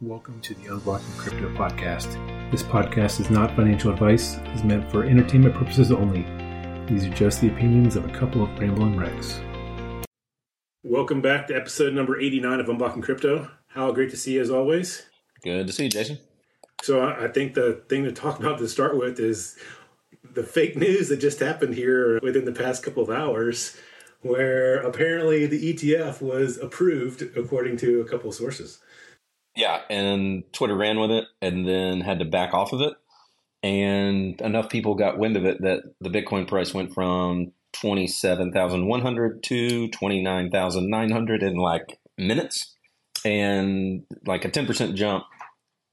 Welcome to the Unblocking Crypto podcast. This podcast is not financial advice, it is meant for entertainment purposes only. These are just the opinions of a couple of rambling wrecks. Welcome back to episode number 89 of Unblocking Crypto. How great to see you as always. Good to see you, Jason. So, I think the thing to talk about to start with is the fake news that just happened here within the past couple of hours, where apparently the ETF was approved according to a couple of sources. Yeah, and Twitter ran with it and then had to back off of it. And enough people got wind of it that the Bitcoin price went from 27,100 to 29,900 in like minutes. And like a 10% jump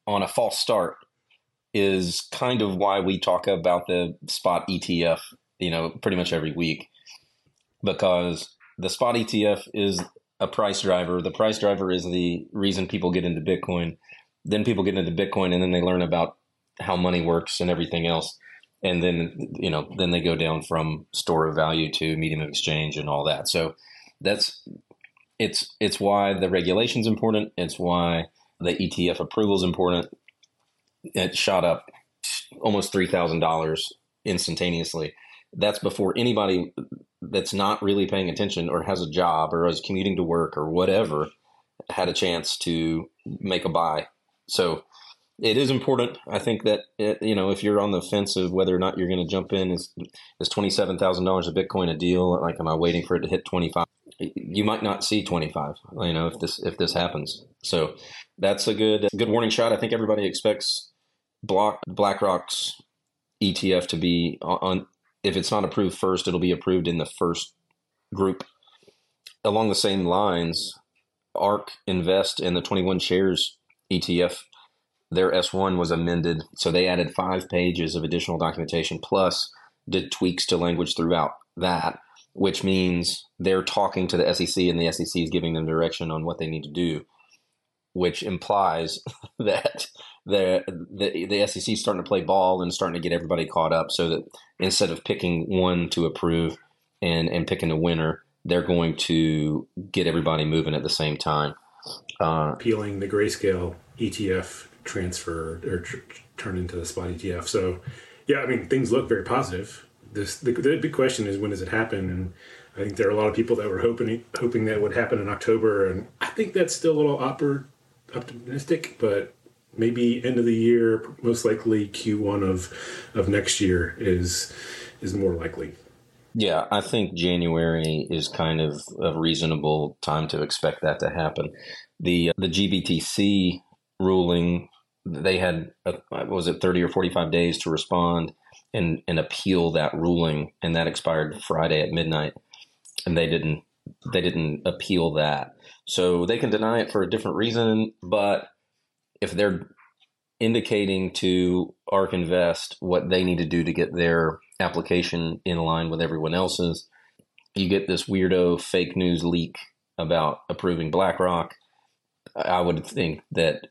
on a false start is kind of why we talk about the spot ETF, you know, pretty much every week. Because the spot ETF is a price driver. The price driver is the reason people get into Bitcoin. Then people get into Bitcoin and then they learn about how money works and everything else. And then, you know, then they go down from store of value to medium of exchange and all that. So that's, it's, it's why the regulation is important. It's why the ETF approval is important. It shot up almost $3,000 instantaneously. That's before anybody that's not really paying attention or has a job or is commuting to work or whatever had a chance to make a buy. So it is important. I think that it, you know if you're on the fence of whether or not you're going to jump in, is is twenty seven thousand dollars a Bitcoin a deal? Like, am I waiting for it to hit twenty five? You might not see twenty five. You know if this if this happens. So that's a good good warning shot. I think everybody expects Block BlackRock's ETF to be on if it's not approved first, it'll be approved in the first group. Along the same lines, ARK Invest and the 21 shares ETF, their S1 was amended. So they added five pages of additional documentation plus did tweaks to language throughout that, which means they're talking to the SEC and the SEC is giving them direction on what they need to do, which implies that the the the SEC is starting to play ball and starting to get everybody caught up, so that instead of picking one to approve and and picking a winner, they're going to get everybody moving at the same time. Uh, Peeling the grayscale ETF transfer or tr- turn into the spot ETF. So, yeah, I mean things look very positive. This the, the big question is when does it happen and. I think there are a lot of people that were hoping hoping that would happen in October, and I think that's still a little optimistic, but maybe end of the year, most likely Q1 of of next year is is more likely. Yeah, I think January is kind of a reasonable time to expect that to happen. The the GBTC ruling, they had a, was it thirty or forty five days to respond and and appeal that ruling, and that expired Friday at midnight, and they didn't they didn't appeal that, so they can deny it for a different reason, but if they're indicating to ARK Invest what they need to do to get their application in line with everyone else's, you get this weirdo fake news leak about approving BlackRock. I would think that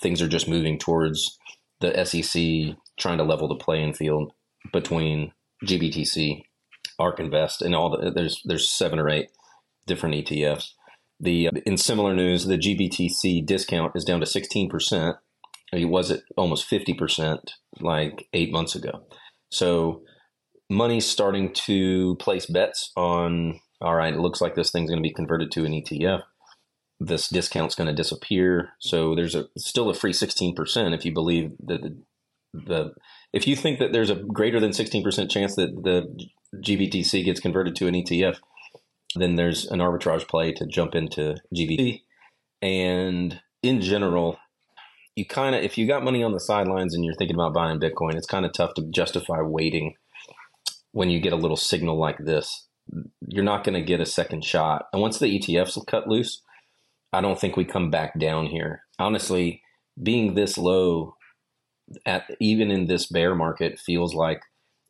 things are just moving towards the SEC trying to level the playing field between GBTC, ARK Invest, and all the there's there's seven or eight different ETFs. The in similar news, the GBTC discount is down to 16%. It was at almost 50% like 8 months ago. So money's starting to place bets on all right, it looks like this thing's going to be converted to an ETF. This discount's going to disappear. So there's a still a free 16% if you believe that the, the if you think that there's a greater than 16% chance that the GBTC gets converted to an ETF, then there's an arbitrage play to jump into GBT. And in general, you kind of, if you got money on the sidelines and you're thinking about buying Bitcoin, it's kind of tough to justify waiting when you get a little signal like this. You're not going to get a second shot. And once the ETFs cut loose, I don't think we come back down here. Honestly, being this low at even in this bear market feels like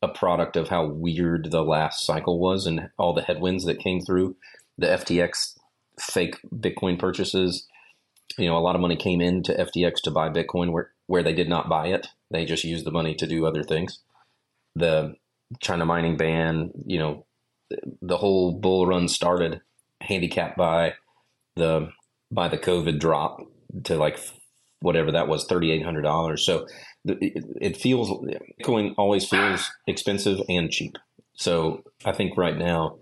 a product of how weird the last cycle was and all the headwinds that came through the FTX fake Bitcoin purchases. You know, a lot of money came into FTX to buy Bitcoin where, where they did not buy it. They just used the money to do other things. The China mining ban, you know, the whole bull run started handicapped by the by the COVID drop to like whatever that was, thirty eight hundred dollars. So it, feels Bitcoin always feels expensive and cheap. So I think right now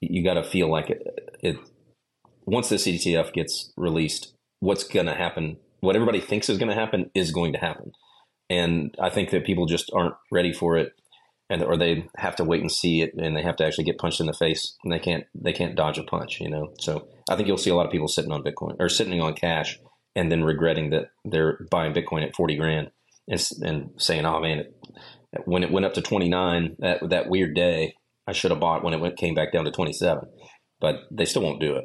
you got to feel like it, it. Once this ETF gets released, what's going to happen? What everybody thinks is going to happen is going to happen, and I think that people just aren't ready for it, and or they have to wait and see it, and they have to actually get punched in the face, and they can't they can't dodge a punch, you know. So I think you'll see a lot of people sitting on Bitcoin or sitting on cash, and then regretting that they're buying Bitcoin at forty grand and, and saying, "Oh man, it, when it went up to 29 that that weird day i should have bought when it went came back down to 27 but they still won't do it.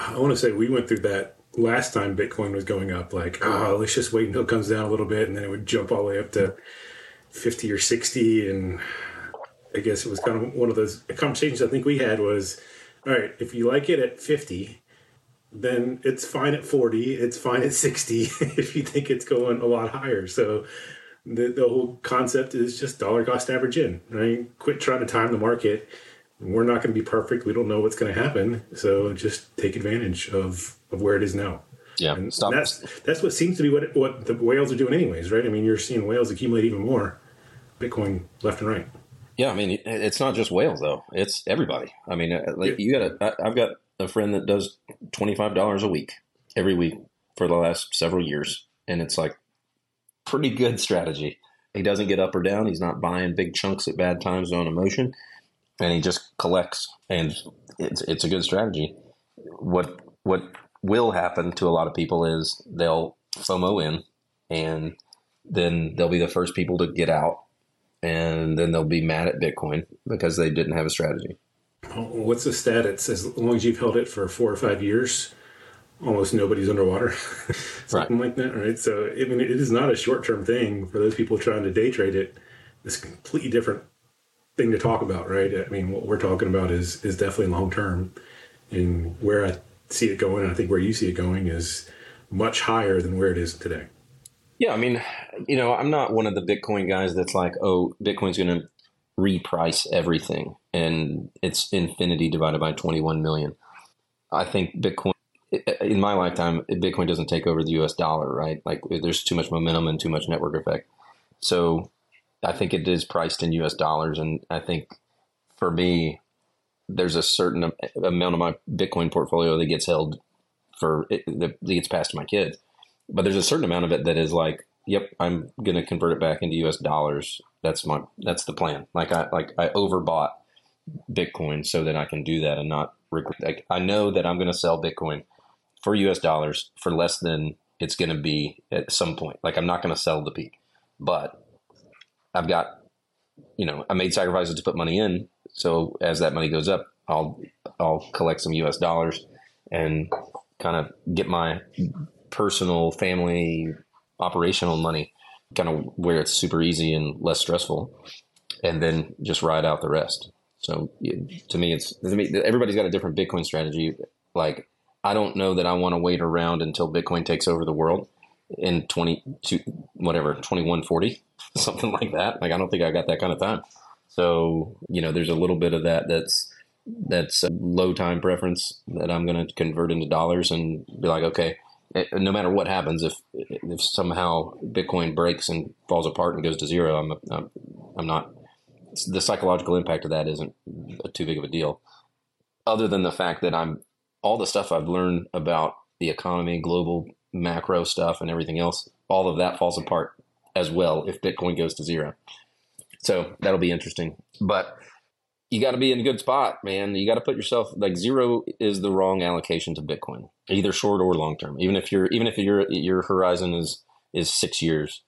I want to say we went through that last time bitcoin was going up like oh let's just wait until it comes down a little bit and then it would jump all the way up to 50 or 60 and i guess it was kind of one of those conversations i think we had was all right if you like it at 50 then it's fine at 40 it's fine at 60 if you think it's going a lot higher so the, the whole concept is just dollar cost average in, right? Quit trying to time the market. We're not going to be perfect. We don't know what's going to happen. So just take advantage of, of where it is now. Yeah, and stop. That's that's what seems to be what what the whales are doing, anyways, right? I mean, you're seeing whales accumulate even more Bitcoin left and right. Yeah, I mean, it's not just whales though; it's everybody. I mean, uh, like you got a, I've got a friend that does twenty five dollars a week every week for the last several years, and it's like pretty good strategy. He doesn't get up or down. He's not buying big chunks at bad times on emotion, and he just collects. And it's it's a good strategy. What what will happen to a lot of people is they'll FOMO in, and then they'll be the first people to get out, and then they'll be mad at Bitcoin because they didn't have a strategy. What's the stat? It says as long as you've held it for four or five years, almost nobody's underwater, something right. like that, right? So, I mean, it is not a short term thing for those people trying to day trade it. It's a completely different thing to talk about, right? I mean, what we're talking about is is definitely long term, and where I see it going, and I think where you see it going is much higher than where it is today. Yeah, I mean, you know, I'm not one of the Bitcoin guys that's like, oh, Bitcoin's going to reprice everything, and it's infinity divided by 21 million. I think Bitcoin in my lifetime, Bitcoin doesn't take over the U.S. dollar, right? Like there's too much momentum and too much network effect. So I think it is priced in U.S. dollars, and I think for me, there's a certain amount of my Bitcoin portfolio that gets held for it, that gets passed to my kids, but there's a certain amount of it that is like, yep, I'm going to convert it back into U.S. dollars. That's my that's the plan. Like I like I overbought Bitcoin so that I can do that and not. regret. Like I know that I'm going to sell Bitcoin for US dollars for less than it's going to be at some point. Like I'm not going to sell the peak, but I've got, you know, I made sacrifices to put money in. So as that money goes up, I'll, I'll collect some US dollars and kind of get my personal family operational money kind of where it's super easy and less stressful and then just ride out the rest. So to me, it's to me, everybody's got a different Bitcoin strategy. Like I don't know that I want to wait around until Bitcoin takes over the world in 22, whatever, 2140, something like that. Like, I don't think I got that kind of time. So, you know, there's a little bit of that that's, that's a low time preference that I'm going to convert into dollars and be like, okay, Eh, no matter what happens, if if somehow Bitcoin breaks and falls apart and goes to zero, I'm I'm, I'm not. The psychological impact of that isn't too big of a deal, other than the fact that I'm all the stuff I've learned about the economy, global macro stuff, and everything else, all of that falls apart as well if Bitcoin goes to zero. So that'll be interesting. But you got to be in a good spot, man. You got to put yourself like zero is the wrong allocation to Bitcoin, either short or long term. Even if you're even if your your horizon is is six years,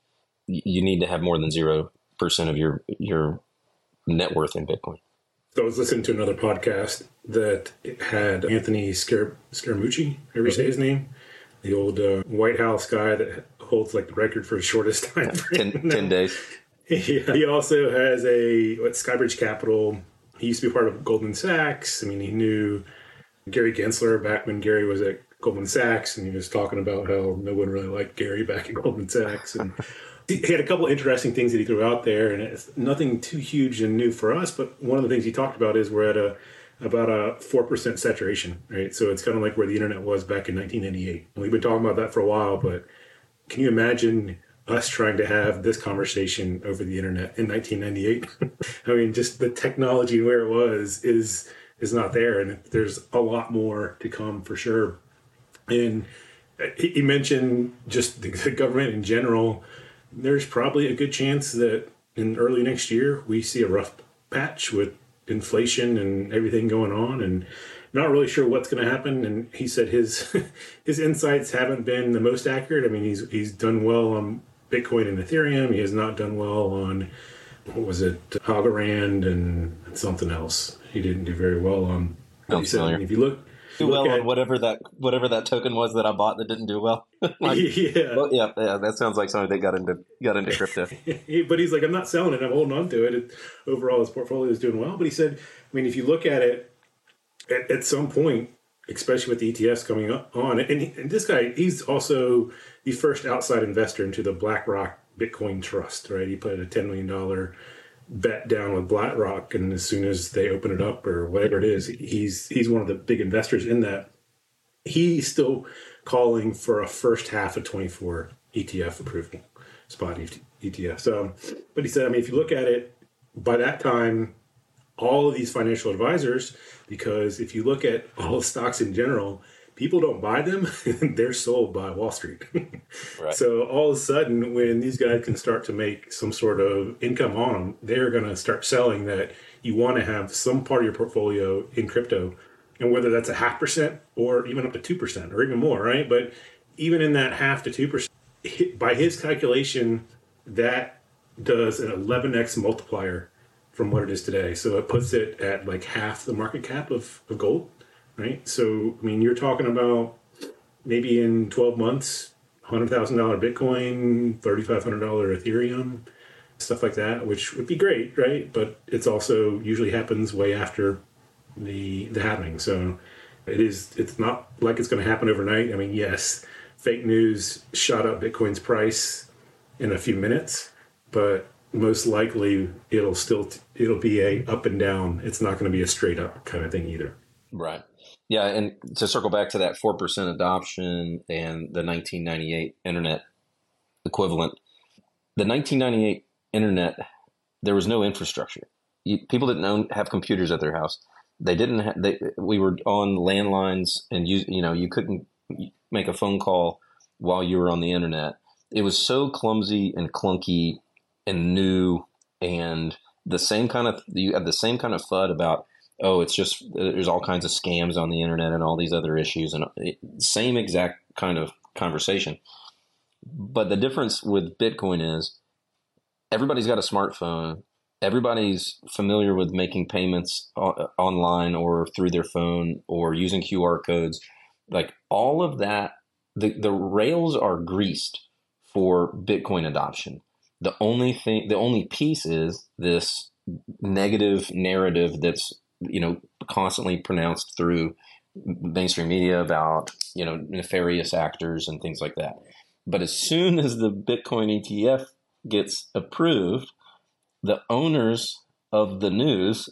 you need to have more than zero percent of your your net worth in Bitcoin. So I was listening to another podcast that had Anthony Scar- Scaramucci, ever say his name, the old uh, White House guy that holds like the record for the shortest time. ten, 10 days. Yeah. He also has a what Skybridge Capital. He used to be part of Goldman Sachs. I mean, he knew Gary Gensler back when Gary was at Goldman Sachs, and he was talking about how no one really liked Gary back at Goldman Sachs, and he had a couple interesting things that he threw out there, and it's nothing too huge and new for us. But one of the things he talked about is we're at a about a four percent saturation, right? So it's kind of like where the internet was back in 1998. And we've been talking about that for a while, but can you imagine us trying to have this conversation over the internet in 1998? I mean, just the technology where it was is is not there, and there's a lot more to come for sure. And he mentioned just the government in general. There's probably a good chance that in early next year we see a rough patch with inflation and everything going on, and not really sure what's going to happen. And he said his his insights haven't been the most accurate. I mean, he's he's done well on Bitcoin and Ethereum. He has not done well on what was it, Algorand and something else. He didn't do very well on. Don't said, if you look, do well on whatever that whatever that token was that I bought that didn't do well. like, yeah. Well, yeah, yeah, that sounds like something that got into got into crypto. but he's like, I'm not selling it. I'm holding on to it. it. Overall, his portfolio is doing well. But he said, I mean, if you look at it, at, at some point, especially with the ETFs coming on, and, he, and this guy, he's also the first outside investor into the BlackRock Bitcoin Trust. Right, he put a ten million dollar bet down with BlackRock, and as soon as they open it up or whatever it is, he's he's one of the big investors in that. He's still calling for a first half of 24 ETF approval, spot ETF. So, but he said, I mean, if you look at it, by that time, all of these financial advisors, because if you look at all stocks in general, people don't buy them they're sold by wall street. Right. so all of a sudden when these guys can start to make some sort of income on them they're going to start selling that you want to have some part of your portfolio in crypto. And whether that's a half percent or even up to 2% or even more right? But even in that half to 2% by his calculation that does an 11x multiplier from what it is today so it puts it at like half the market cap of, of gold right? So, I mean, you're talking about maybe in 12 months, $100,000 Bitcoin, $3,500 Ethereum, stuff like that, which would be great, right? But it's also usually happens way after the the happening. So it is it's not like it's going to happen overnight. I mean, yes, fake news shot up Bitcoin's price in a few minutes, but most likely it'll still it'll be a up and down. It's not going to be a straight up kind of thing either. Right. Yeah, and to circle back to that four percent adoption and the 1998 internet equivalent, the 1998 internet there was no infrastructure. You, people didn't own, have computers at their house. They didn't. Ha- they, we were on landlines, and you you know you couldn't make a phone call while you were on the internet. It was so clumsy and clunky and new, and the same kind of you have the same kind of fud about oh, it's just there's all kinds of scams on the internet and all these other issues, and eh, same exact kind of conversation. But the difference with Bitcoin is everybody's got a smartphone. Everybody's familiar with making payments eh, online or through their phone or using QR codes. Like all of that, the, the rails are greased for Bitcoin adoption. The only thing, the only piece is this negative narrative that's you know, constantly pronounced through mainstream media about, you know, nefarious actors and things like that. But as soon as the Bitcoin ETF gets approved, the owners of the news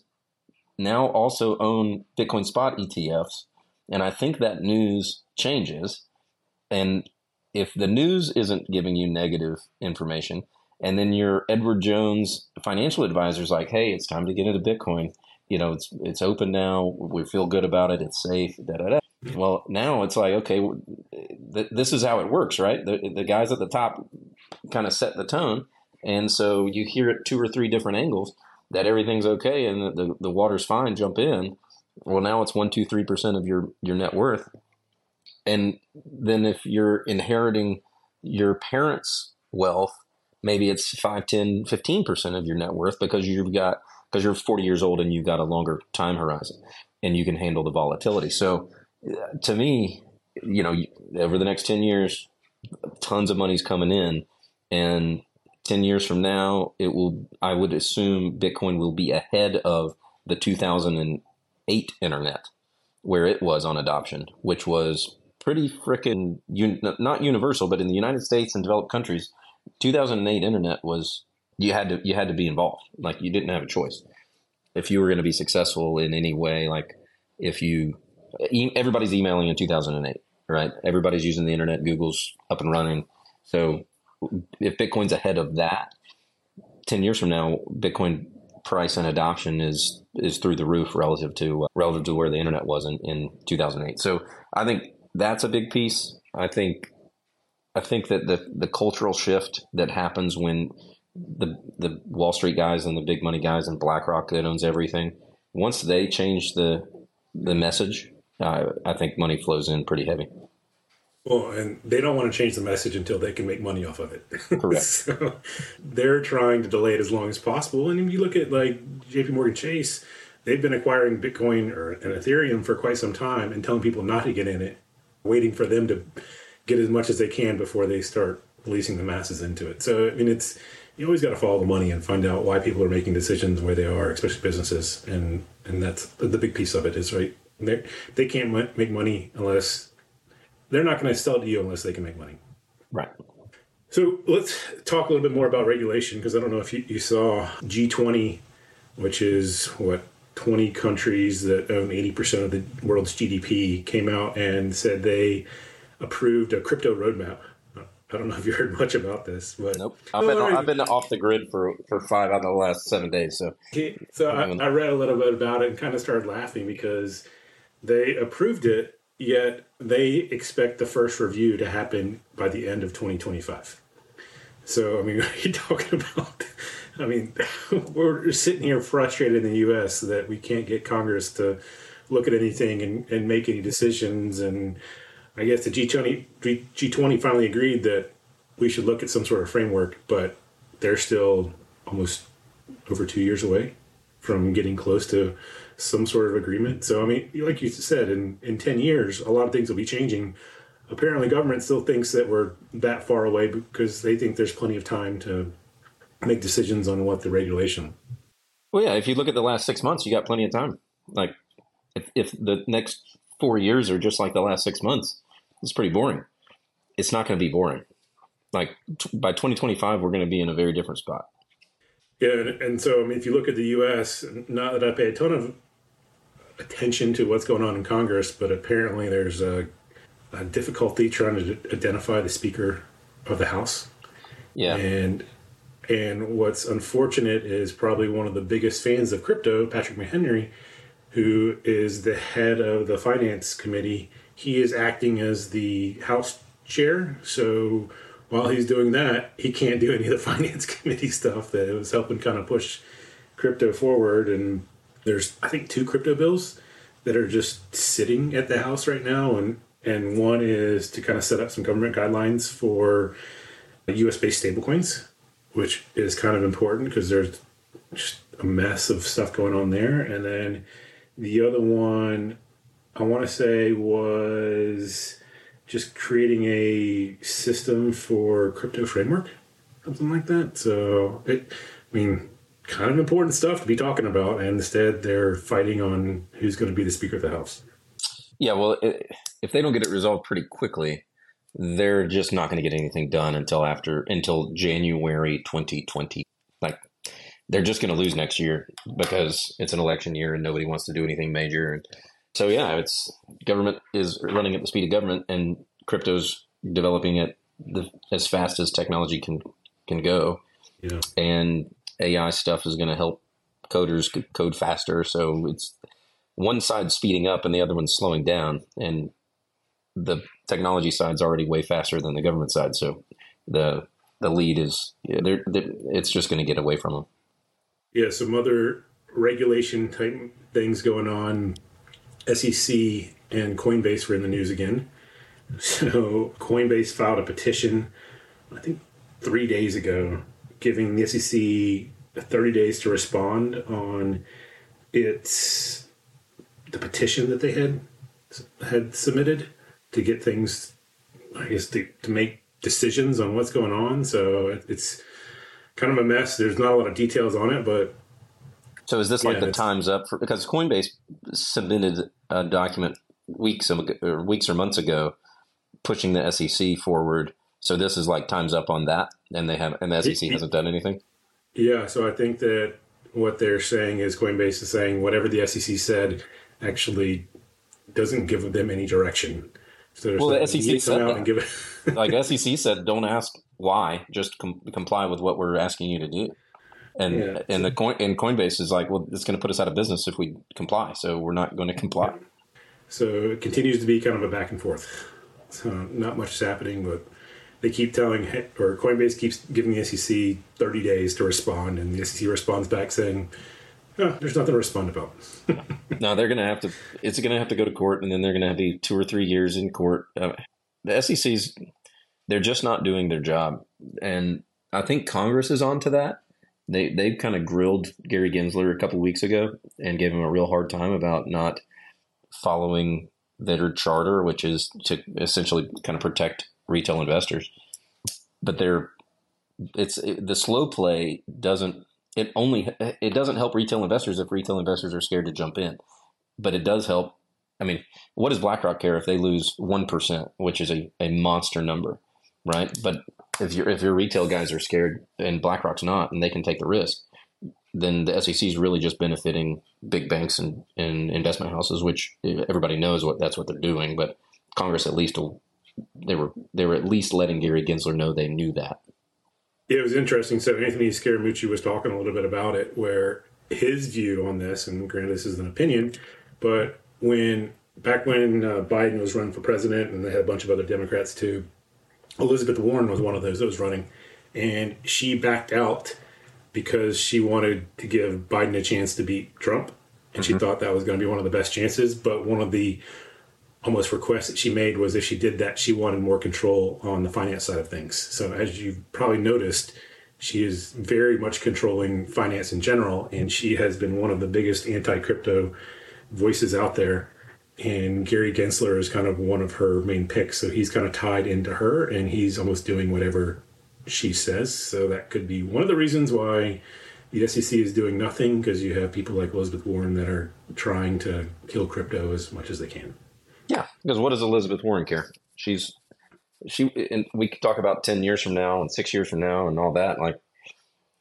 now also own Bitcoin spot ETFs. And I think that news changes. And if the news isn't giving you negative information, and then your Edward Jones financial advisor is like, hey, it's time to get into Bitcoin you know, it's it's open now. We feel good about it. It's safe. Da da da. Well, now it's like okay, th- this is how it works, right? The, the guys at the top kind of set the tone, and so you hear it two or three different angles that everything's okay and the, the water's fine. Jump in. Well, now it's one, two, three percent of your your net worth, and then if you're inheriting your parents' wealth, maybe it's 5, 10, 15 percent of your net worth because you've got because you're 40 years old and you've got a longer time horizon and you can handle the volatility. So uh, to me, you know, over the next 10 years, tons of money's coming in and 10 years from now, it will, I would assume Bitcoin will be ahead of the 2008 internet where it was on adoption, which was pretty freaking un, not universal, but in the United States and developed countries, 2008 internet was you had to you had to be involved. Like you didn't have a choice if you were going to be successful in any way. Like if you everybody's emailing in 2008, right? Everybody's using the internet. Google's up and running. So if Bitcoin's ahead of that, 10 years from now, Bitcoin price and adoption is is through the roof relative to uh, relative to where the internet was in, in 2008. So I think that's a big piece. I think I think that the the cultural shift that happens when the the Wall Street guys and the big money guys and BlackRock that owns everything, once they change the the message, uh, I think money flows in pretty heavy. Well, and they don't want to change the message until they can make money off of it. Correct. so they're trying to delay it as long as possible. And if you look at like JP Morgan Chase, they've been acquiring Bitcoin or an Ethereum for quite some time and telling people not to get in it, waiting for them to get as much as they can before they start releasing the masses into it. So I mean it's you always got to follow the money and find out why people are making decisions where they are, especially businesses, and and that's the big piece of it is right. They they can't make money unless they're not going to sell to you unless they can make money. Right. So let's talk a little bit more about regulation because I don't know if you, you saw G20, which is what 20 countries that own 80% of the world's GDP, came out and said they approved a crypto roadmap. I don't know if you heard much about this, but nope. I've been, I've been off the grid for, for five out of the last seven days. So, so I, I read a little bit about it and kind of started laughing because they approved it yet they expect the first review to happen by the end of 2025. So, I mean, what are you talking about? I mean, we're sitting here frustrated in the U.S. that we can't get Congress to look at anything and, and make any decisions. And I guess the G20, G20 finally agreed that we should look at some sort of framework, but they're still almost over two years away from getting close to some sort of agreement. So, I mean, like you said, in, in 10 years, a lot of things will be changing. Apparently, government still thinks that we're that far away because they think there's plenty of time to make decisions on what the regulation. Well, yeah, if you look at the last six months, you got plenty of time. Like, if, if the next four years are just like the last six months, it's pretty boring. It's not going to be boring. Like, t- by 2025, we're going to be in a very different spot. Yeah, and, and, so I mean, if you look at the U.S., not that I pay a ton of attention to what's going on in Congress, but apparently there's a, a difficulty trying to identify the Speaker of the House. Yeah. And and what's unfortunate is probably one of the biggest fans of crypto, Patrick McHenry, who is the head of the Finance Committee. He is acting as the House chair, so while he's doing that, he can't do any of the Finance Committee stuff that was helping kind of push crypto forward and there's I think two crypto bills that are just sitting at the house right now, and and one is to kind of set up some government guidelines for U.S. based stablecoins, which is kind of important because there's just a mess of stuff going on there, and then the other one I want to say was just creating a system for crypto framework, something like that. So it, I mean, kind of important stuff to be talking about, and instead they're fighting on who's going to be the Speaker of the House. Yeah, well, it, if they don't get it resolved pretty quickly, they're just not going to get anything done until after until January 2020. Like they're just going to lose next year because it's an election year and nobody wants to do anything major. And so yeah, it's government is running at the speed of government, and crypto's developing at the, as fast as technology can can go. Yeah. And AI stuff is going to help coders code faster. So it's one side speeding up and the other one's slowing down. And the technology side's already way faster than the government side. So the the lead is yeah, they're, they're, it's just going to get away from them. Yeah, some other regulation type things going on. SEC and Coinbase were in the news again. So Coinbase filed a petition, I think three days ago, giving the SEC 30 days to respond on its the petition that they had had submitted to get things, I guess, to, to make decisions on what's going on. So it's kind of a mess. There's not a lot of details on it, but so is this yeah, like the times up for because Coinbase submitted a document weeks or weeks or months ago, pushing the SEC forward so this is like time's up on that, and they have and the SEC hasn't done anything. Yeah, so I think that what they're saying is Coinbase is saying whatever the SEC said actually doesn't give them any direction. So well, the SEC said out and give it. like SEC said, don't ask why, just com- comply with what we're asking you to do. And yeah. and the coin and Coinbase is like, well, it's going to put us out of business if we comply, so we're not going to comply. So it continues to be kind of a back and forth. So not much is happening, but they keep telling, or Coinbase keeps giving the SEC 30 days to respond, and the SEC responds back saying, oh, "There's nothing to respond about." no, they're going to have to. It's going to have to go to court, and then they're going to have be two or three years in court. Uh, the SEC's they're just not doing their job, and I think Congress is on to that. They they kind of grilled Gary Gensler a couple weeks ago and gave him a real hard time about not following their charter, which is to essentially kind of protect retail investors. But they're it's it, the slow play doesn't it only it doesn't help retail investors if retail investors are scared to jump in, but it does help. I mean, what does BlackRock care if they lose one percent, which is a, a monster number, right? But if your if your retail guys are scared and BlackRock's not, and they can take the risk, then the SEC is really just benefiting big banks and, and investment houses, which everybody knows what that's what they're doing. But Congress at least they were they were at least letting Gary Gensler know they knew that. It was interesting. So Anthony Scaramucci was talking a little bit about it, where his view on this, and granted this is an opinion, but when back when uh, Biden was running for president, and they had a bunch of other Democrats too, Elizabeth Warren was one of those that was running, and she backed out because she wanted to give Biden a chance to beat Trump, and mm-hmm. she thought that was going to be one of the best chances. But one of the almost requests that she made was if she did that, she wanted more control on the finance side of things. So as you've probably noticed, she is very much controlling finance in general, and she has been one of the biggest anti-crypto voices out there. And Gary Gensler is kind of one of her main picks, so he's kind of tied into her, and he's almost doing whatever she says. So that could be one of the reasons why the SEC is doing nothing because you have people like Elizabeth Warren that are trying to kill crypto as much as they can. Yeah, because what does Elizabeth Warren care? She's she and we could talk about 10 years from now and 6 years from now and all that like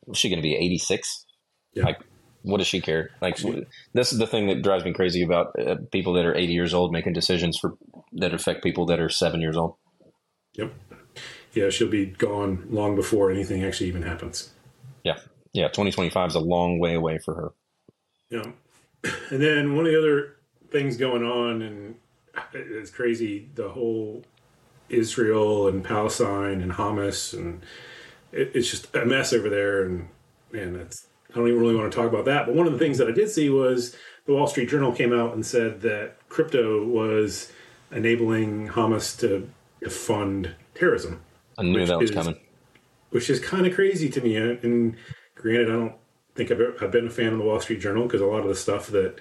is she going to be 86? Yeah. Like what does she care? Like this is the thing that drives me crazy about uh, people that are 80 years old making decisions for that affect people that are 7 years old. Yep yeah, she'll be gone long before anything actually even happens. Yeah. Yeah. 2025 is a long way away for her. Yeah. And then one of the other things going on, and it's crazy, the whole Israel and Palestine and Hamas, and it, it's just a mess over there. And man, that's, I don't even really want to talk about that. But one of the things that I did see was the Wall Street Journal came out and said that crypto was enabling Hamas to fund terrorism. I knew that was is, coming. Which is kind of crazy to me. And granted, I don't think I've, ever, I've been a fan of the Wall Street Journal because a lot of the stuff that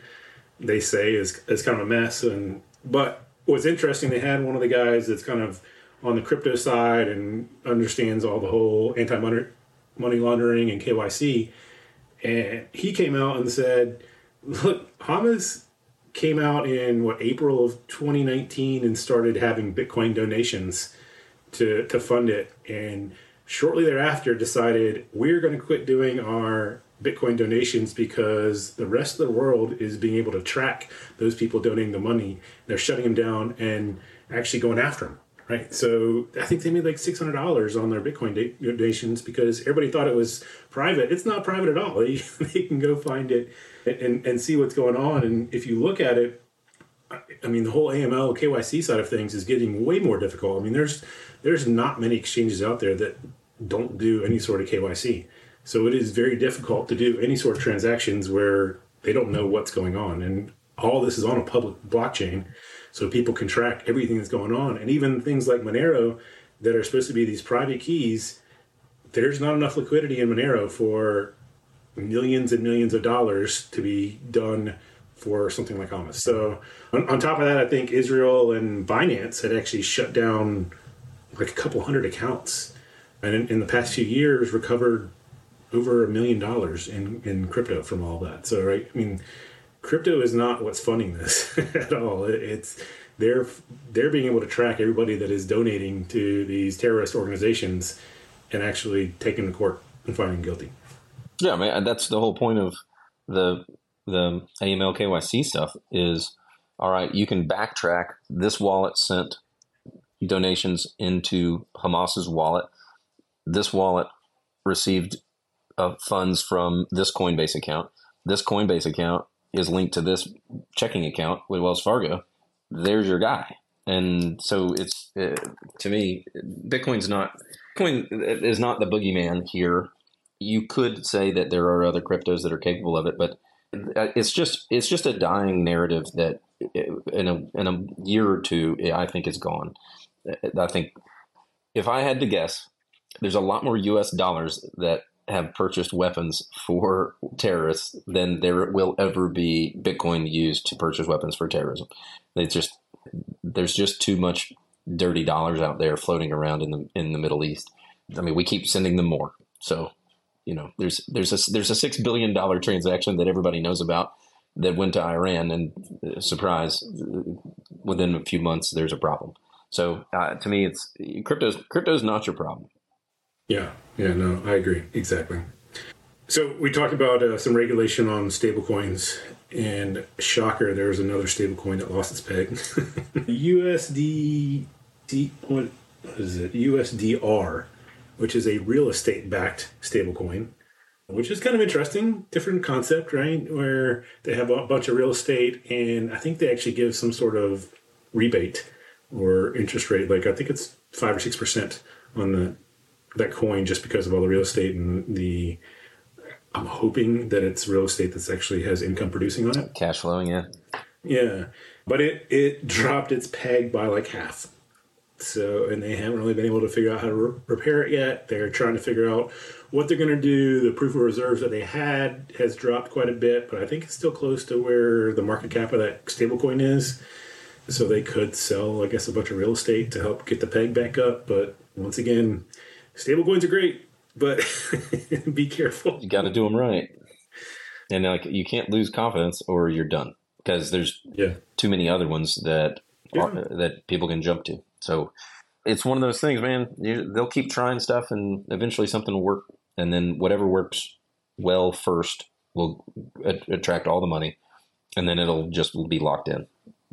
they say is is kind of a mess. And but what's interesting, they had one of the guys that's kind of on the crypto side and understands all the whole anti money laundering and KYC. And he came out and said, "Look, Hamas came out in what April of 2019 and started having Bitcoin donations." to, to fund it. And shortly thereafter decided we're going to quit doing our Bitcoin donations because the rest of the world is being able to track those people donating the money. They're shutting them down and actually going after them. Right. So I think they made like $600 on their Bitcoin donations because everybody thought it was private. It's not private at all. They, they can go find it and, and see what's going on. And if you look at it, I mean, the whole AML KYC side of things is getting way more difficult. I mean, there's there's not many exchanges out there that don't do any sort of KYC. So it is very difficult to do any sort of transactions where they don't know what's going on. And all this is on a public blockchain. So people can track everything that's going on. And even things like Monero that are supposed to be these private keys, there's not enough liquidity in Monero for millions and millions of dollars to be done for something like Hamas. So on, on top of that, I think Israel and Binance had actually shut down like a couple hundred accounts, and in, in the past few years recovered over a million dollars in in crypto from all that. So right, I mean, crypto is not what's funding this at all. It, it's they're they're being able to track everybody that is donating to these terrorist organizations and actually taking to court and finding guilty. Yeah, I mean that's the whole point of the the AML KYC stuff is all right. You can backtrack this wallet sent donations into Hamas's wallet. This wallet received uh, funds from this Coinbase account. This Coinbase account is linked to this checking account with Wells Fargo. There's your guy. And so it's uh, to me, Bitcoin's not Bitcoin is not the boogeyman here. You could say that there are other cryptos that are capable of it, but uh, it's just it's just a dying narrative that uh, in a in a year or two, I think is gone. Uh, I think if I had to guess, there's a lot more U.S. dollars that have purchased weapons for terrorists than there will ever be Bitcoin used to purchase weapons for terrorism. It's just there's just too much dirty dollars out there floating around in the in the Middle East. I mean, we keep sending them more. So, you know, there's there's a there's a six billion dollar transaction that everybody knows about that went to Iran, and uh, surprise, within a few months, there's a problem. So, uh, to me, it's crypto's crypto's not your problem. Yeah, yeah, no, I agree exactly. So we talked about uh, some regulation on stablecoins, and shocker, there was another stablecoin that lost its peg. USD, what is it? USDR, which is a real estate backed stablecoin, which is kind of interesting. Different concept, right? Where they have a bunch of real estate, and I think they actually give some sort of rebate or interest rate. Like I think it's five or six percent on the that coin just because of all the real estate and the I'm hoping that it's real estate that's actually has income producing on it. Cash flowing, yeah. Yeah. But it it dropped its peg by like half. So, and they haven't really been able to figure out how to re- repair it yet. They're trying to figure out what they're going to do. The proof of reserves that they had has dropped quite a bit, but I think it's still close to where the market cap of that stablecoin is. So they could sell, I guess, a bunch of real estate to help get the peg back up. But once again, stablecoins are great but be careful. You got to do them right, and like you can't lose confidence or you're done because there's yeah. too many other ones that yeah. are, that people can jump to. So it's one of those things, man. You, they'll keep trying stuff, and eventually something will work, and then whatever works well first will attract all the money, and then it'll just be locked in.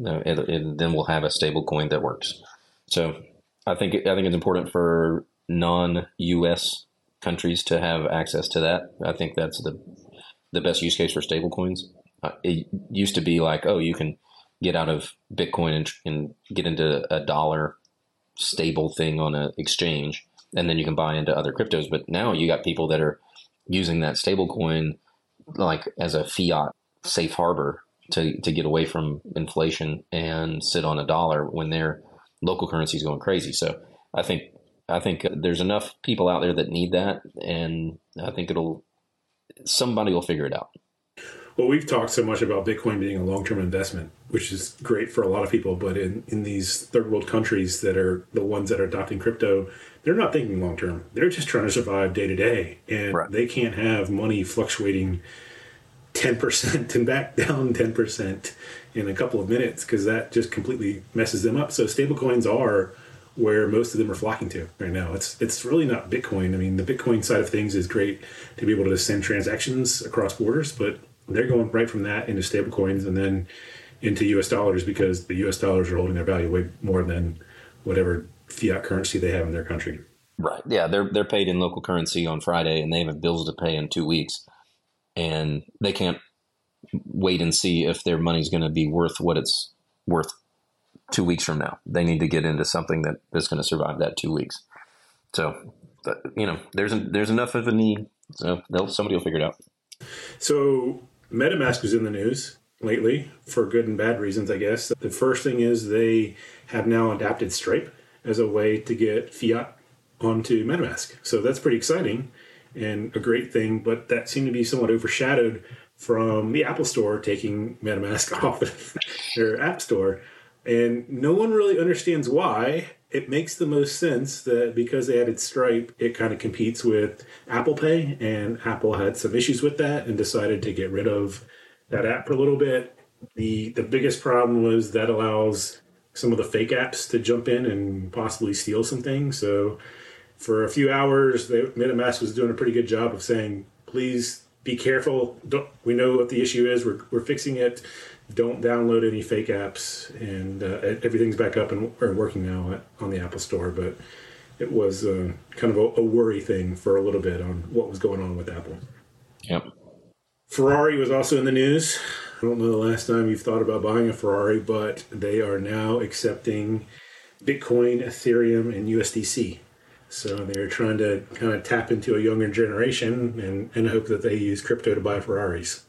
Uh, and then we'll have a stable coin that works. So I think I think it's important for non-U.S countries to have access to that. I think that's the the best use case for stablecoins. Uh, it used to be like, oh, you can get out of Bitcoin and, and get into a dollar stable thing on an exchange, and then you can buy into other cryptos. But now you got people that are using that stablecoin like as a fiat safe harbor to to get away from inflation and sit on a dollar when their local currency is going crazy. So I think I think uh, there's enough people out there that need that, and I think it'll somebody will figure it out. Well, we've talked so much about Bitcoin being a long term investment, which is great for a lot of people. But in, in these third world countries that are the ones that are adopting crypto, they're not thinking long term. They're just trying to survive day to day. And right. they can't have money fluctuating 10% and back down 10% in a couple of minutes because that just completely messes them up. So stablecoins are where most of them are flocking to right now. It's it's really not Bitcoin. I mean, the Bitcoin side of things is great to be able to send transactions across borders, but they're going right from that into stablecoins and then into U.S. dollars because the U.S. dollars are holding their value way more than whatever fiat currency they have in their country. Right. Yeah, they're they're paid in local currency on Friday, and they have bills to pay in two weeks, and they can't wait and see if their money's going to be worth what it's worth two weeks from now. They need to get into something that is going to survive that two weeks. So, but, you know, there's there's enough of a need. So somebody will figure it out. So MetaMask is in the news lately for good and bad reasons, I guess. The first thing is they have now adapted Stripe as a way to get fiat onto MetaMask. So that's pretty exciting and a great thing, but that seemed to be somewhat overshadowed from the Apple Store taking MetaMask off their App Store. And no one really understands why. It makes the most sense that because they added Stripe, it kind of competes with Apple Pay, and Apple had some issues with that and decided to get rid of that app for a little bit. The the biggest problem was that allows some of the fake apps to jump in and possibly steal some things. So for a few hours, they, MetaMask was doing a pretty good job of saying, please be careful. Don't, we know what the issue is. We're, we're fixing it. Don't download any fake apps, and uh, everything's back up and or working now at, on the Apple Store. But it was uh, kind of a, a worry thing for a little bit on what was going on with Apple. Yep. Ferrari was also in the news. I don't know the last time you've thought about buying a Ferrari, but they are now accepting Bitcoin, Ethereum, and USDC. So they're trying to kind of tap into a younger generation and, and hope that they use crypto to buy Ferraris.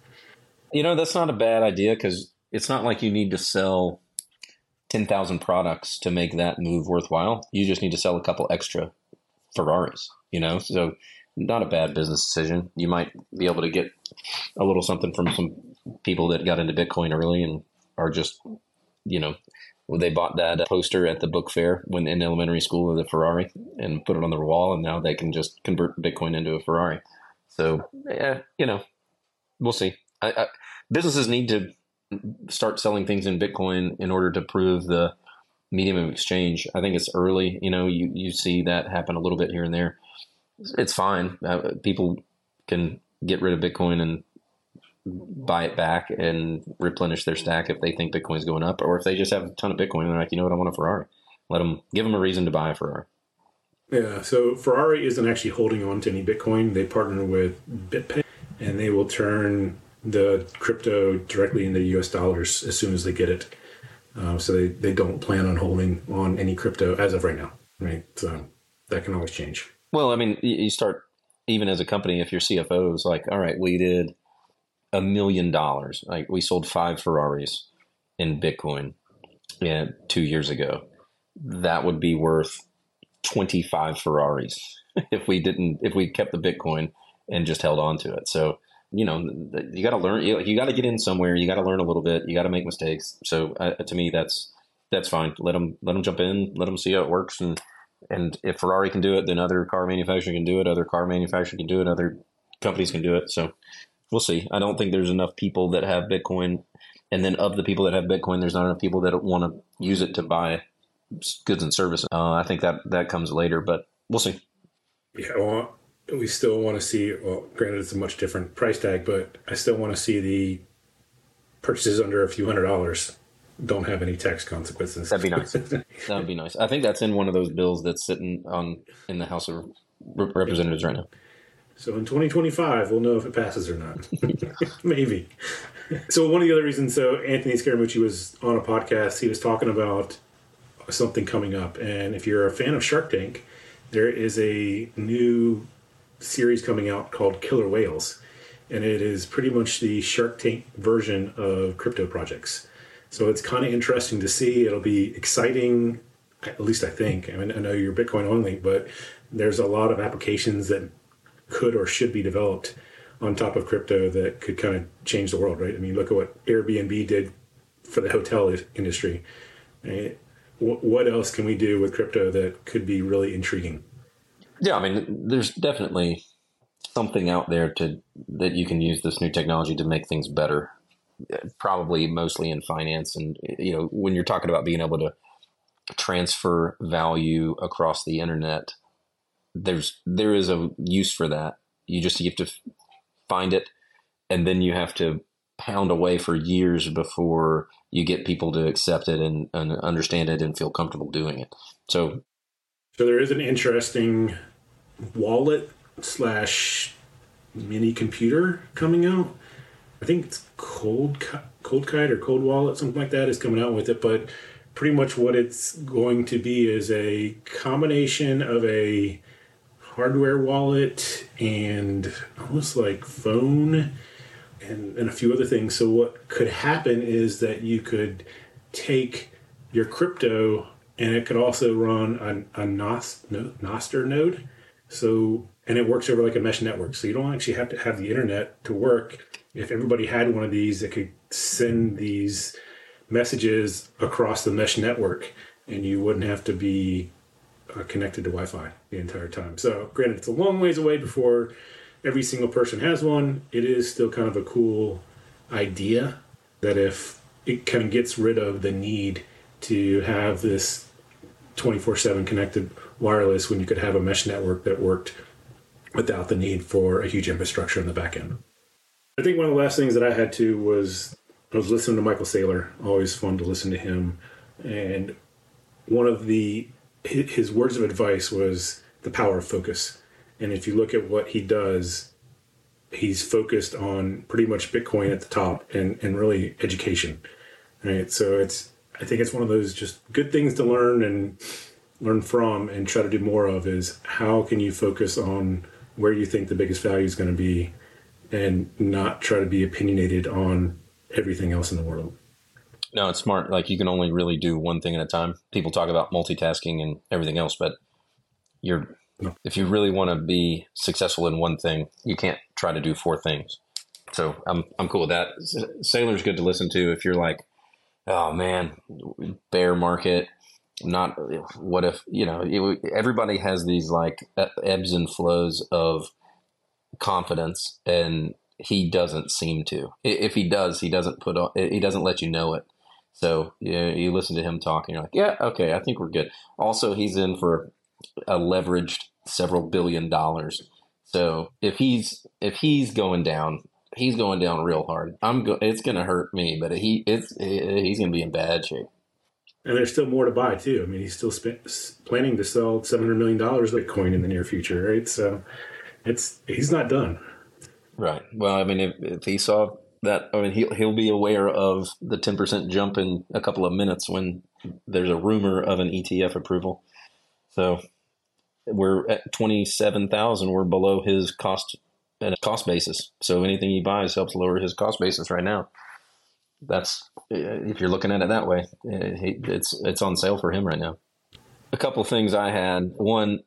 You know, that's not a bad idea because it's not like you need to sell 10,000 products to make that move worthwhile. You just need to sell a couple extra Ferraris, you know? So, not a bad business decision. You might be able to get a little something from some people that got into Bitcoin early and are just, you know, they bought that poster at the book fair when in elementary school of the Ferrari and put it on their wall, and now they can just convert Bitcoin into a Ferrari. So, yeah, you know, we'll see. I, I, businesses need to start selling things in Bitcoin in order to prove the medium of exchange. I think it's early. You know, you, you see that happen a little bit here and there. It's fine. Uh, people can get rid of Bitcoin and buy it back and replenish their stack if they think Bitcoin's going up, or if they just have a ton of Bitcoin and they're like, you know what, I want a Ferrari. Let them give them a reason to buy a Ferrari. Yeah, so Ferrari isn't actually holding on to any Bitcoin. They partner with BitPay, and they will turn the crypto directly into U.S. dollars as soon as they get it. Uh, so they, they don't plan on holding on any crypto as of right now. Right, so that can always change. Well, I mean, you start even as a company if your CFO is like, all right, we did a million dollars. Like we sold five Ferraris in Bitcoin yeah, two years ago. That would be worth 25 Ferraris if we didn't, if we kept the Bitcoin and just held on to it. So, you know, you got to learn, you, you got to get in somewhere. You got to learn a little bit. You got to make mistakes. So uh, to me, that's, that's fine. Let them, let them jump in, let them see how it works. And, and if Ferrari can do it, then other car manufacturer can do it. Other car manufacturer can do it. Other companies can do it. So we'll see. I don't think there's enough people that have Bitcoin, and then of the people that have Bitcoin, there's not enough people that want to use it to buy goods and services. Uh, I think that that comes later, but we'll see. Yeah, well, we still want to see. Well, granted, it's a much different price tag, but I still want to see the purchases under a few hundred dollars don't have any tax consequences. That'd be nice. that would be nice. I think that's in one of those bills that's sitting on in the House of Representatives right now. So in 2025, we'll know if it passes or not. Maybe. So one of the other reasons, so Anthony Scaramucci was on a podcast. He was talking about something coming up, and if you're a fan of Shark Tank, there is a new series coming out called Killer Whales, and it is pretty much the Shark Tank version of crypto projects. So it's kind of interesting to see. It'll be exciting, at least I think. I mean, I know you're Bitcoin only, but there's a lot of applications that could or should be developed on top of crypto that could kind of change the world, right? I mean, look at what Airbnb did for the hotel industry. What else can we do with crypto that could be really intriguing? Yeah, I mean, there's definitely something out there to that you can use this new technology to make things better. Probably mostly in finance, and you know, when you're talking about being able to transfer value across the internet there's there is a use for that. You just you have to find it, and then you have to pound away for years before you get people to accept it and, and understand it and feel comfortable doing it. So, so there is an interesting wallet slash mini computer coming out. I think it's Cold Cold Kite or Cold Wallet, something like that, is coming out with it. But pretty much what it's going to be is a combination of a hardware wallet and almost like phone and, and a few other things. So, what could happen is that you could take your crypto and it could also run a, a NOS, Nostr node. So, and it works over like a mesh network. So, you don't actually have to have the internet to work. If everybody had one of these, it could send these messages across the mesh network and you wouldn't have to be uh, connected to Wi-Fi the entire time. So, granted, it's a long ways away before every single person has one. It is still kind of a cool idea that if it kind of gets rid of the need to have this 24/7 connected wireless when you could have a mesh network that worked without the need for a huge infrastructure in the back end. I think one of the last things that I had to was I was listening to Michael Saylor. Always fun to listen to him, and one of the his words of advice was the power of focus. And if you look at what he does, he's focused on pretty much Bitcoin at the top and, and really education. Right. So it's I think it's one of those just good things to learn and learn from and try to do more of is how can you focus on where you think the biggest value is going to be and not try to be opinionated on everything else in the world. No, it's smart. Like you can only really do one thing at a time. People talk about multitasking and everything else, but you're no. if you really want to be successful in one thing, you can't try to do four things. So I'm I'm cool with that. Saylor's good to listen to if you're like, oh man, bear market. Not what if you know it, everybody has these like ebbs and flows of confidence, and he doesn't seem to. If he does, he doesn't put on. He doesn't let you know it. So yeah, you listen to him talking, you're like, yeah, okay, I think we're good. Also, he's in for a leveraged several billion dollars. So if he's if he's going down, he's going down real hard. I'm go- it's going to hurt me, but he it's he's going to be in bad shape. And there's still more to buy too. I mean, he's still planning to sell 700 million dollars of Bitcoin in the near future, right? So it's he's not done. Right. Well, I mean, if, if he saw that I mean he'll he'll be aware of the ten percent jump in a couple of minutes when there's a rumor of an ETF approval. So we're at twenty seven thousand. We're below his cost and cost basis. So anything he buys helps lower his cost basis right now. That's if you're looking at it that way, it's it's on sale for him right now. A couple things I had. One,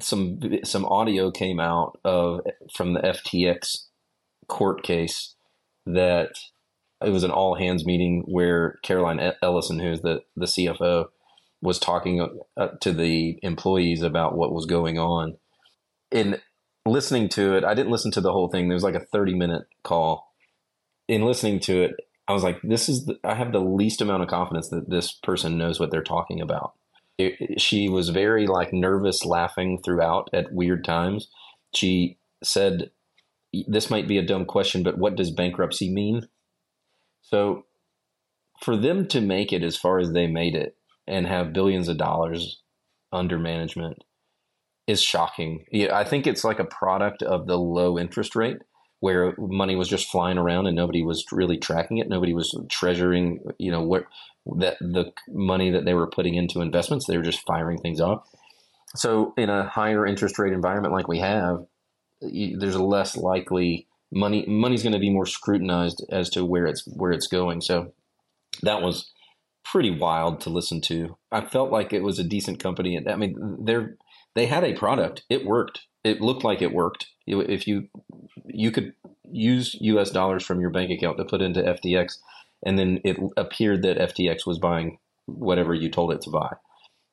some some audio came out of from the FTX court case that it was an all hands meeting where Caroline Ellison, who's the, the CFO, was talking uh, to the employees about what was going on. In listening to it, I didn't listen to the whole thing. There was like a 30 minute call. In listening to it, I was like, this is, the, I have the least amount of confidence that this person knows what they're talking about. It, she was very like nervous, laughing throughout at weird times. She said this might be a dumb question, but what does bankruptcy mean? So, for them to make it as far as they made it and have billions of dollars under management is shocking. I think it's like a product of the low interest rate where money was just flying around and nobody was really tracking it. Nobody was treasuring, you know, what that the money that they were putting into investments. They were just firing things off. So in a higher interest rate environment like we have, there's less likely money money's going to be more scrutinized as to where it's where it's going. So that was pretty wild to listen to. I felt like it was a decent company. I mean, they're they had a product. It worked. It looked like it worked. If you you could use U.S. dollars from your bank account to put into FTX, and then it appeared that FTX was buying whatever you told it to buy.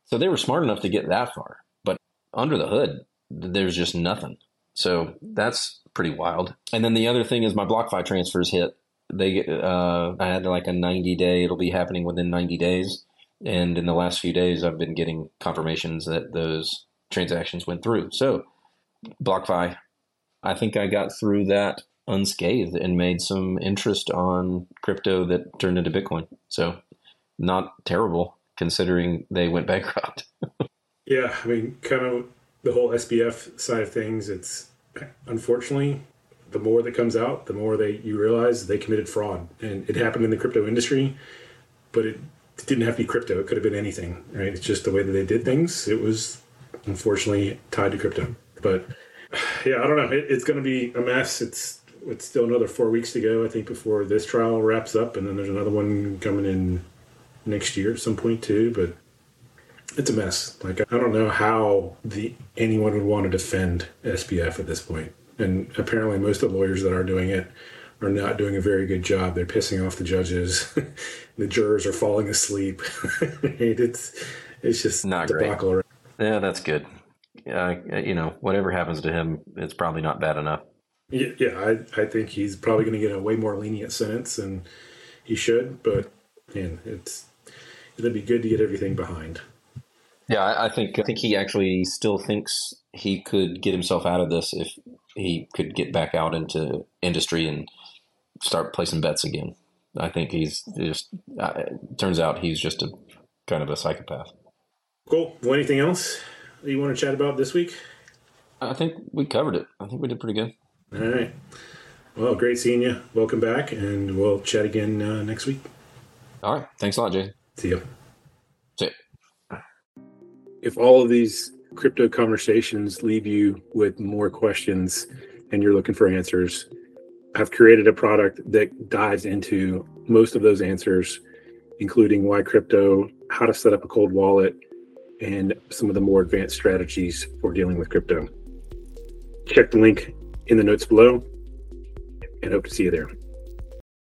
So they were smart enough to get that far. But under the hood, there's just nothing. So that's pretty wild. And then the other thing is my BlockFi transfers hit. They uh, I had like a 90 day. It'll be happening within 90 days. And in the last few days, I've been getting confirmations that those transactions went through. So BlockFi, I think I got through that unscathed and made some interest on crypto that turned into Bitcoin. So not terrible considering they went bankrupt. yeah, I mean, kind of the whole SBF side of things, it's unfortunately the more that comes out, the more they you realize they committed fraud, and it happened in the crypto industry, but it didn't have to be crypto. It could have been anything, right? It's just the way that they did things. It was unfortunately tied to crypto, but yeah, I don't know. It, it's going to be a mess. It's it's still another four weeks to go, I think, before this trial wraps up, and then there's another one coming in next year at some point too. But it's a mess. Like I don't know how the anyone would want to defend SBF at this point. And apparently, most of the lawyers that are doing it are not doing a very good job. They're pissing off the judges. the jurors are falling asleep. it's it's just not debacle. great. Yeah, that's good. Uh, you know, whatever happens to him, it's probably not bad enough. Yeah, yeah I, I think he's probably going to get a way more lenient sentence than he should. But man, it's it'd be good to get everything behind. Yeah, I think I think he actually still thinks he could get himself out of this if he could get back out into industry and start placing bets again. I think he's just. Uh, turns out he's just a kind of a psychopath. Cool. Well, anything else that you want to chat about this week? I think we covered it. I think we did pretty good. All right. Well, great seeing you. Welcome back, and we'll chat again uh, next week. All right. Thanks a lot, Jay. See you. See you. If all of these crypto conversations leave you with more questions and you're looking for answers, I've created a product that dives into most of those answers, including why crypto, how to set up a cold wallet, and some of the more advanced strategies for dealing with crypto. Check the link in the notes below and hope to see you there.